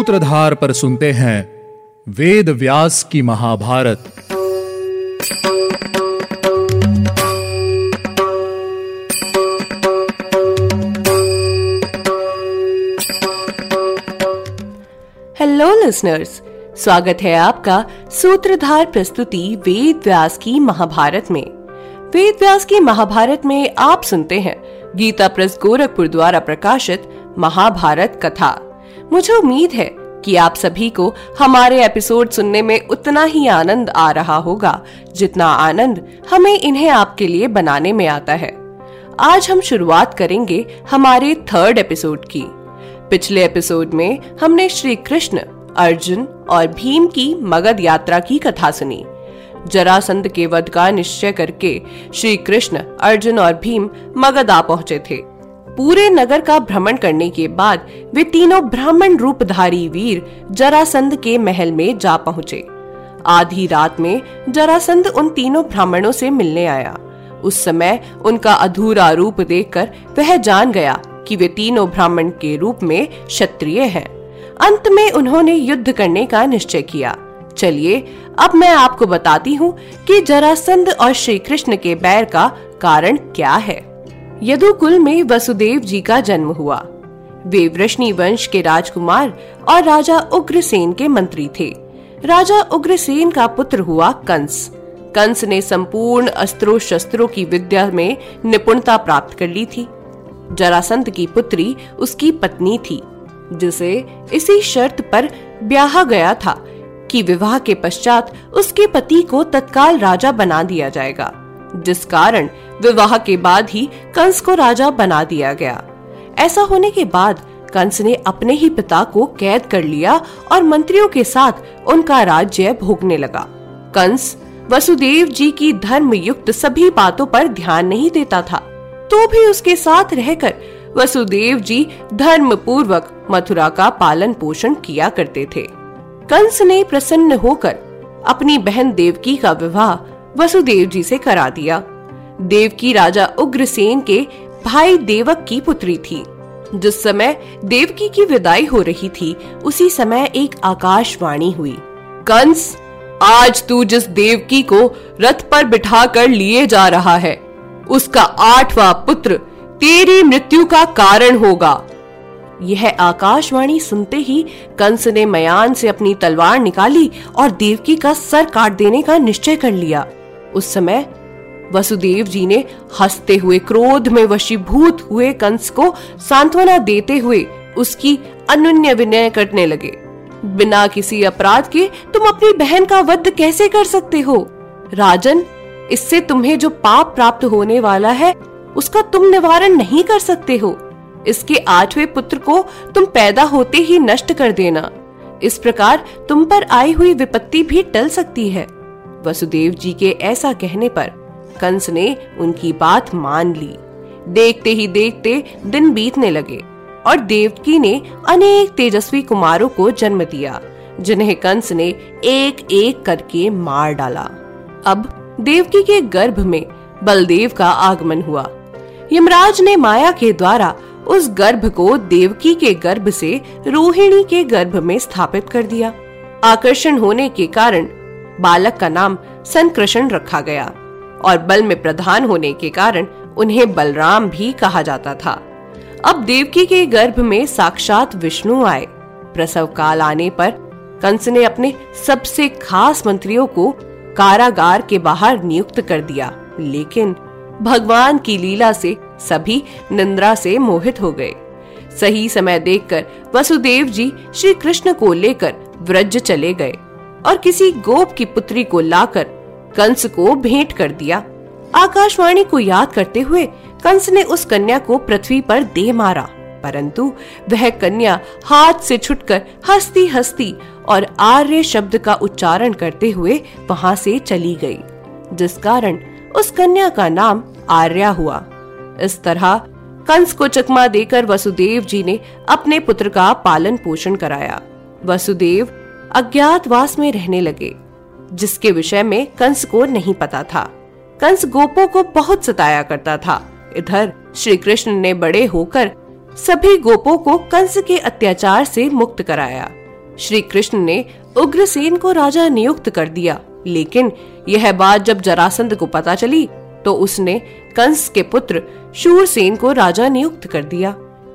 सूत्रधार पर सुनते हैं वेद व्यास की महाभारत। हेलो लिसनर्स स्वागत है आपका सूत्रधार प्रस्तुति वेद व्यास की महाभारत में। वेद व्यास की महाभारत में आप सुनते हैं गीता प्रेस गोरखपुर द्वारा प्रकाशित महाभारत कथा। मुझे उम्मीद है कि आप सभी को हमारे एपिसोड सुनने में उतना ही आनंद आ रहा होगा, जितना आनंद हमें इन्हें आपके लिए बनाने में आता है। आज हम शुरुआत करेंगे हमारे थर्ड एपिसोड की। पिछले एपिसोड में हमने श्री कृष्ण अर्जुन और भीम की मगध यात्रा की कथा सुनी। जरासंध के वध का निश्चय करके श्री कृष्ण अर्जुन और भीम मगध आ पहुँचे थे। पूरे नगर का भ्रमण करने के बाद वे तीनों ब्राह्मण रूपधारी वीर जरासंध के महल में जा पहुँचे। आधी रात में जरासंध उन तीनों ब्राह्मणों से मिलने आया। उस समय उनका अधूरा रूप देखकर वह जान गया कि वे तीनों ब्राह्मण के रूप में क्षत्रिय हैं। अंत में उन्होंने युद्ध करने का निश्चय किया। चलिए, अब मैं आपको बताती हूँ कि जरासंध और श्री कृष्ण के बैर का कारण क्या है। यदुकुल में वसुदेव जी का जन्म हुआ। वे वृष्णि वंश के राजकुमार और राजा उग्रसेन के मंत्री थे। राजा उग्रसेन का पुत्र हुआ कंस। कंस ने संपूर्ण अस्त्रों शस्त्रों की विद्या में निपुणता प्राप्त कर ली थी। जरासंत की पुत्री उसकी पत्नी थी, जिसे इसी शर्त पर ब्याह गया था कि विवाह के पश्चात उसके पति को तत्काल राजा बना दिया जाएगा। जिस कारण विवाह के बाद ही कंस को राजा बना दिया गया। ऐसा होने के बाद कंस ने अपने ही पिता को कैद कर लिया और मंत्रियों के साथ उनका राज्य भोगने लगा। कंस वसुदेव जी की धर्म युक्त सभी बातों पर ध्यान नहीं देता था। तो भी उसके साथ रहकर वसुदेव जी धर्म पूर्वक मथुरा का पालन पोषण किया करते थे। कंस ने प्रसन्न होकर अपनी बहन देवकी का विवाह वसुदेव जी से करा दिया। देवकी राजा उग्रसेन के भाई देवक की पुत्री थी। जिस समय देवकी की विदाई हो रही थी, उसी समय एक आकाशवाणी हुई। कंस, आज तू जिस देवकी को रथ पर बिठा कर लिए जा रहा है, उसका आठवां पुत्र तेरी मृत्यु का कारण होगा। यह आकाशवाणी सुनते ही कंस ने मयान से अपनी तलवार निकाली और देवकी का सर काट देने का निश्चय कर लिया। उस समय वसुदेव जी ने हँसते हुए, क्रोध में वशीभूत हुए कंस को सांत्वना देते हुए उसकी अनुन्य विनय करने लगे। बिना किसी अपराध के तुम अपनी बहन का वध कैसे कर सकते हो? राजन, इससे तुम्हें जो पाप प्राप्त होने वाला है, उसका तुम निवारण नहीं कर सकते हो। इसके आठवें पुत्र को तुम पैदा होते ही नष्ट कर देना। इस प्रकार तुम पर आई हुई विपत्ति भी टल सकती है। वसुदेव जी के ऐसा कहने पर कंस ने उनकी बात मान ली। देखते ही देखते दिन बीतने लगे और देवकी ने अनेक तेजस्वी कुमारों को जन्म दिया, जिन्हें कंस ने एक एक करके मार डाला। अब देवकी के गर्भ में बलदेव का आगमन हुआ। यमराज ने माया के द्वारा उस गर्भ को देवकी के गर्भ से रोहिणी के गर्भ में स्थापित कर दिया। आकर्षण होने के कारण बालक का नाम संकृषण रखा गया और बल में प्रधान होने के कारण उन्हें बलराम भी कहा जाता था। अब देवकी के गर्भ में साक्षात विष्णु आए। प्रसव काल आने पर कंस ने अपने सबसे खास मंत्रियों को कारागार के बाहर नियुक्त कर दिया, लेकिन भगवान की लीला से सभी निंद्रा से मोहित हो गए। सही समय देखकर वसुदेव जी श्री कृष्ण को लेकर व्रज चले गए। और किसी गोप की पुत्री को लाकर कंस को भेंट कर दिया। आकाशवाणी को याद करते हुए कंस ने उस कन्या को पृथ्वी पर दे मारा, परंतु वह कन्या हाथ से छुटकर हंसती हंसती और आर्य शब्द का उच्चारण करते हुए वहाँ से चली गई, जिस कारण उस कन्या का नाम आर्या हुआ। इस तरह कंस को चकमा देकर वसुदेव जी ने अपने पुत्र का पालन पोषण कराया। वसुदेव अज्ञातवास में रहने लगे, जिसके विषय में कंस को नहीं पता था। कंस गोपों को बहुत सताया करता था। इधर श्री कृष्ण ने बड़े होकर सभी गोपों को कंस के अत्याचार से मुक्त कराया। श्री कृष्ण ने उग्रसेन को राजा नियुक्त कर दिया, लेकिन यह बात जब जरासंध को पता चली तो उसने कंस के पुत्र शूरसेन को राजा नियुक्त कर दिया।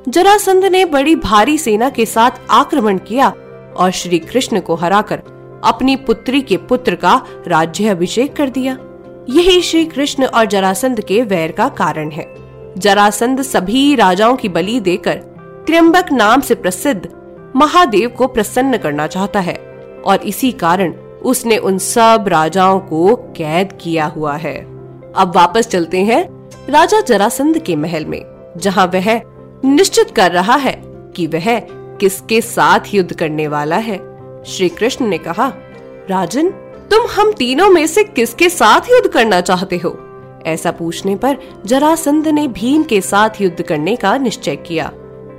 जरासंध ने बड़ी भारी सेना के साथ आक्रमण किया और श्री कृष्ण को हराकर अपनी पुत्री के पुत्र का राज्य अभिषेक कर दिया। यही श्री कृष्ण और जरासंध के वैर का कारण है। जरासंध सभी राजाओं की बलि देकर त्र्यंबक नाम से प्रसिद्ध महादेव को प्रसन्न करना चाहता है और इसी कारण उसने उन सब राजाओं को कैद किया हुआ है। अब वापस चलते हैं राजा जरासंध के महल में, जहाँ वह निश्चित कर रहा है कि वह किसके साथ युद्ध करने वाला है? श्री कृष्ण ने कहा, राजन, तुम हम तीनों में से किसके साथ युद्ध करना चाहते हो? ऐसा पूछने पर जरासंध ने भीम के साथ युद्ध करने का निश्चय किया।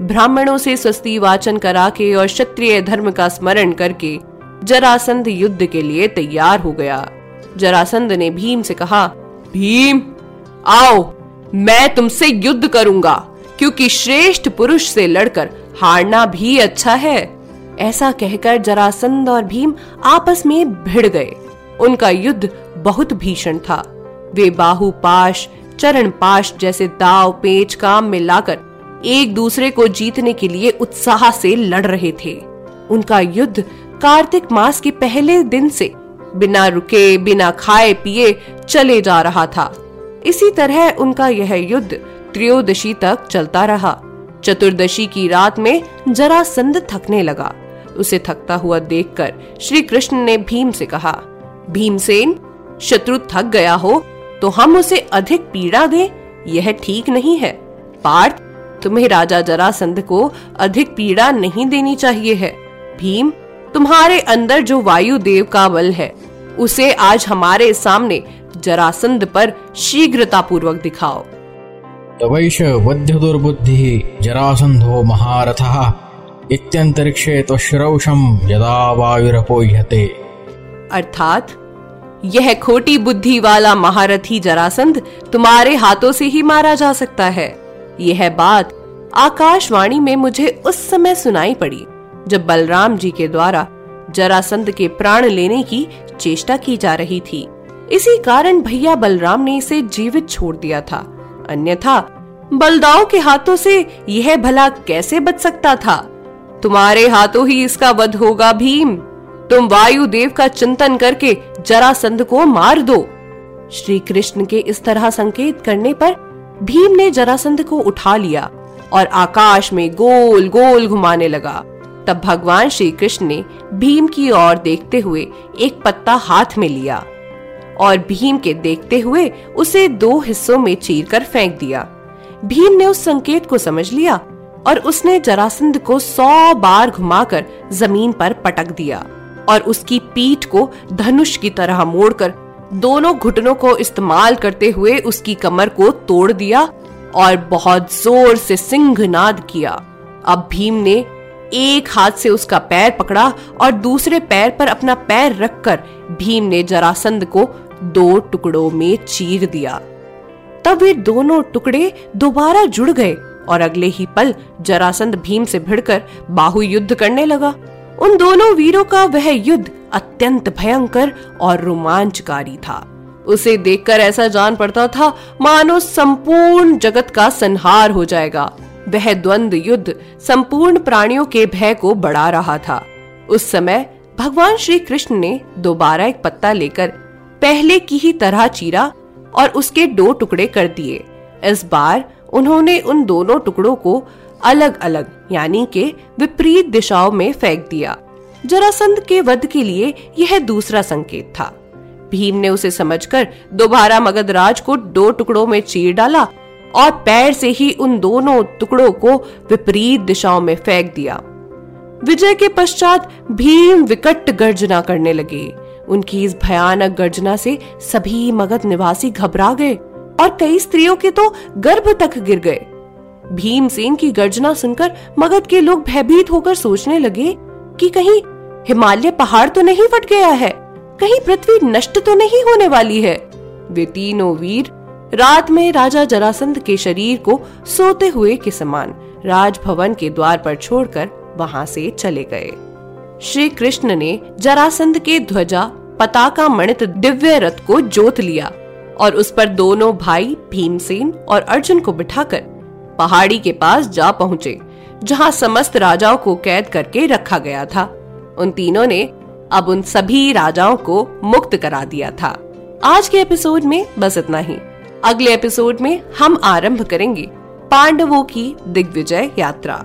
ब्राह्मणों से स्वस्ति वाचन करा के और क्षत्रिय धर्म का स्मरण करके जरासंध युद्ध के लिए तैयार हो गया। जरासंध ने भीम से कहा, भीम, आओ, मैं तुमसे युद्ध करूँगा। क्योंकि श्रेष्ठ पुरुष से लड़कर हारना भी अच्छा है। ऐसा कहकर जरासंध और भीम आपस में भिड़ गए। उनका युद्ध बहुत भीषण था। वे बाहु पाश चरण पाश जैसे दाव पेच काम में लाकर एक दूसरे को जीतने के लिए उत्साह से लड़ रहे थे। उनका युद्ध कार्तिक मास के पहले दिन से बिना रुके, बिना खाए पिए चले जा रहा था। इसी तरह उनका यह युद्ध त्रयोदशी तक चलता रहा। चतुर्दशी की रात में जरा संद थकने लगा। उसे थकता हुआ देखकर श्री कृष्ण ने भीम से कहा, भीमसेन, शत्रु थक गया हो तो हम उसे अधिक पीड़ा दें? यह ठीक नहीं है। पार्थ, तुम्हें राजा जरासंध को अधिक पीड़ा नहीं देनी चाहिए है। भीम, तुम्हारे अंदर जो वायु देव का बल है, उसे आज हमारे सामने जरासंध पर शीघ्रता पूर्वक दिखाओ। तवैष वध्य दुर्बुद्धि जरासंधो महारथः। इत्यंतरिक्षे त्वश्रौषम यदा वायुरपोह्यते। अर्थात, यह खोटी बुद्धि वाला महारथी जरासंध तुम्हारे हाथों से ही मारा जा सकता है। यह बात आकाशवाणी में मुझे उस समय सुनाई पड़ी, जब बलराम जी के द्वारा जरासंध के प्राण लेने की चेष्टा की जा रही थी। इसी कारण भैया बलराम ने इसे जीवित छोड़ दिया था। अन्यथा बलदाओं के हाथों से यह भला कैसे बच सकता था? तुम्हारे हाथों ही इसका वध होगा, भीम। तुम वायु देव का चिंतन करके जरासंध को मार दो। श्री कृष्ण के इस तरह संकेत करने पर भीम ने जरासंध को उठा लिया और आकाश में गोल गोल घुमाने लगा। तब भगवान श्री कृष्ण ने भीम की ओर देखते हुए एक पत्ता हाथ में लिया। और भीम के देखते हुए उसे दो हिस्सों में चीरकर फेंक दिया। भीम ने उस संकेत को समझ लिया और उसने जरासंध को सौ बार घुमाकर ज़मीन पर पटक दिया और उसकी पीठ को धनुष की तरह मोड़कर दोनों घुटनों को इस्तेमाल करते हुए उसकी कमर को तोड़ दिया और बहुत ज़ोर से सिंहनाद किया। अब भीम ने एक हाथ से उसका पैर पकड़ा और दूसरे पैर पर अपना पैर रखकर भीम ने जरासंध को दो टुकड़ों में चीर दिया। तब वे दोनों टुकड़े दोबारा जुड़ गए और अगले ही पल जरासंध भीम से भिड़कर बाहु युद्ध करने लगा। उन दोनों वीरों का वह युद्ध अत्यंत भयंकर और रोमांचकारी था। उसे देखकर ऐसा जान पड़ता था, मानो संपूर्ण जगत का संहार हो जाएगा। वह द्वंद युद्ध संपूर्ण प्राणियों के भय को बढ़ा रहा था। उस समय भगवान श्री कृष्ण ने दोबारा एक पत्ता लेकर पहले की ही तरह चीरा और उसके दो टुकड़े कर दिए। इस बार उन्होंने उन दोनों टुकड़ों को अलग अलग यानी के विपरीत दिशाओं में फेंक दिया। जरासंध के वध के लिए यह दूसरा संकेत था। भीम ने उसे समझकर दोबारा मगधराज को दो टुकड़ों में चीर डाला और पैर से ही उन दोनों टुकड़ों को विपरीत दिशाओं में फेंक दिया। विजय के पश्चात भीम विकट गर्जना करने लगे। उनकी इस भयानक गर्जना से सभी मगध निवासी घबरा गए और कई स्त्रियों के तो गर्भ तक गिर गए। भीमसेन की गर्जना सुनकर मगध के लोग भयभीत होकर सोचने लगे कि कहीं हिमालय पहाड़ तो नहीं फट गया है, कहीं पृथ्वी नष्ट तो नहीं होने वाली है। वे तीनों वीर रात में राजा जरासंध के शरीर को सोते हुए के समान राजभवन के द्वार पर छोड़कर वहाँ से चले गए। श्री कृष्ण ने जरासंध के ध्वजा, पताका मणित दिव्य रथ को जोत लिया और उस पर दोनों भाई, भीमसेन और अर्जुन को बिठाकर पहाड़ी के पास जा पहुँचे, जहाँ समस्त राजाओं को कैद करके रखा गया था। उन तीनों ने अब उन सभी राजाओं को मुक्त करा दिया था। आज के एपिसोड में बस इतना ही। अगले एपिसोड में हम आरंभ करेंगे पांडवों की दिग्विजय यात्रा।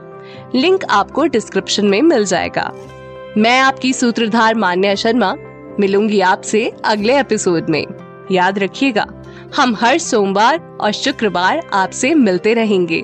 लिंक आपको डिस्क्रिप्शन में मिल जाएगा। मैं आपकी सूत्रधार मान्या शर्मा, मिलूँगी आपसे अगले एपिसोड में। याद रखिएगा, हम हर सोमवार और शुक्रवार आपसे मिलते रहेंगे।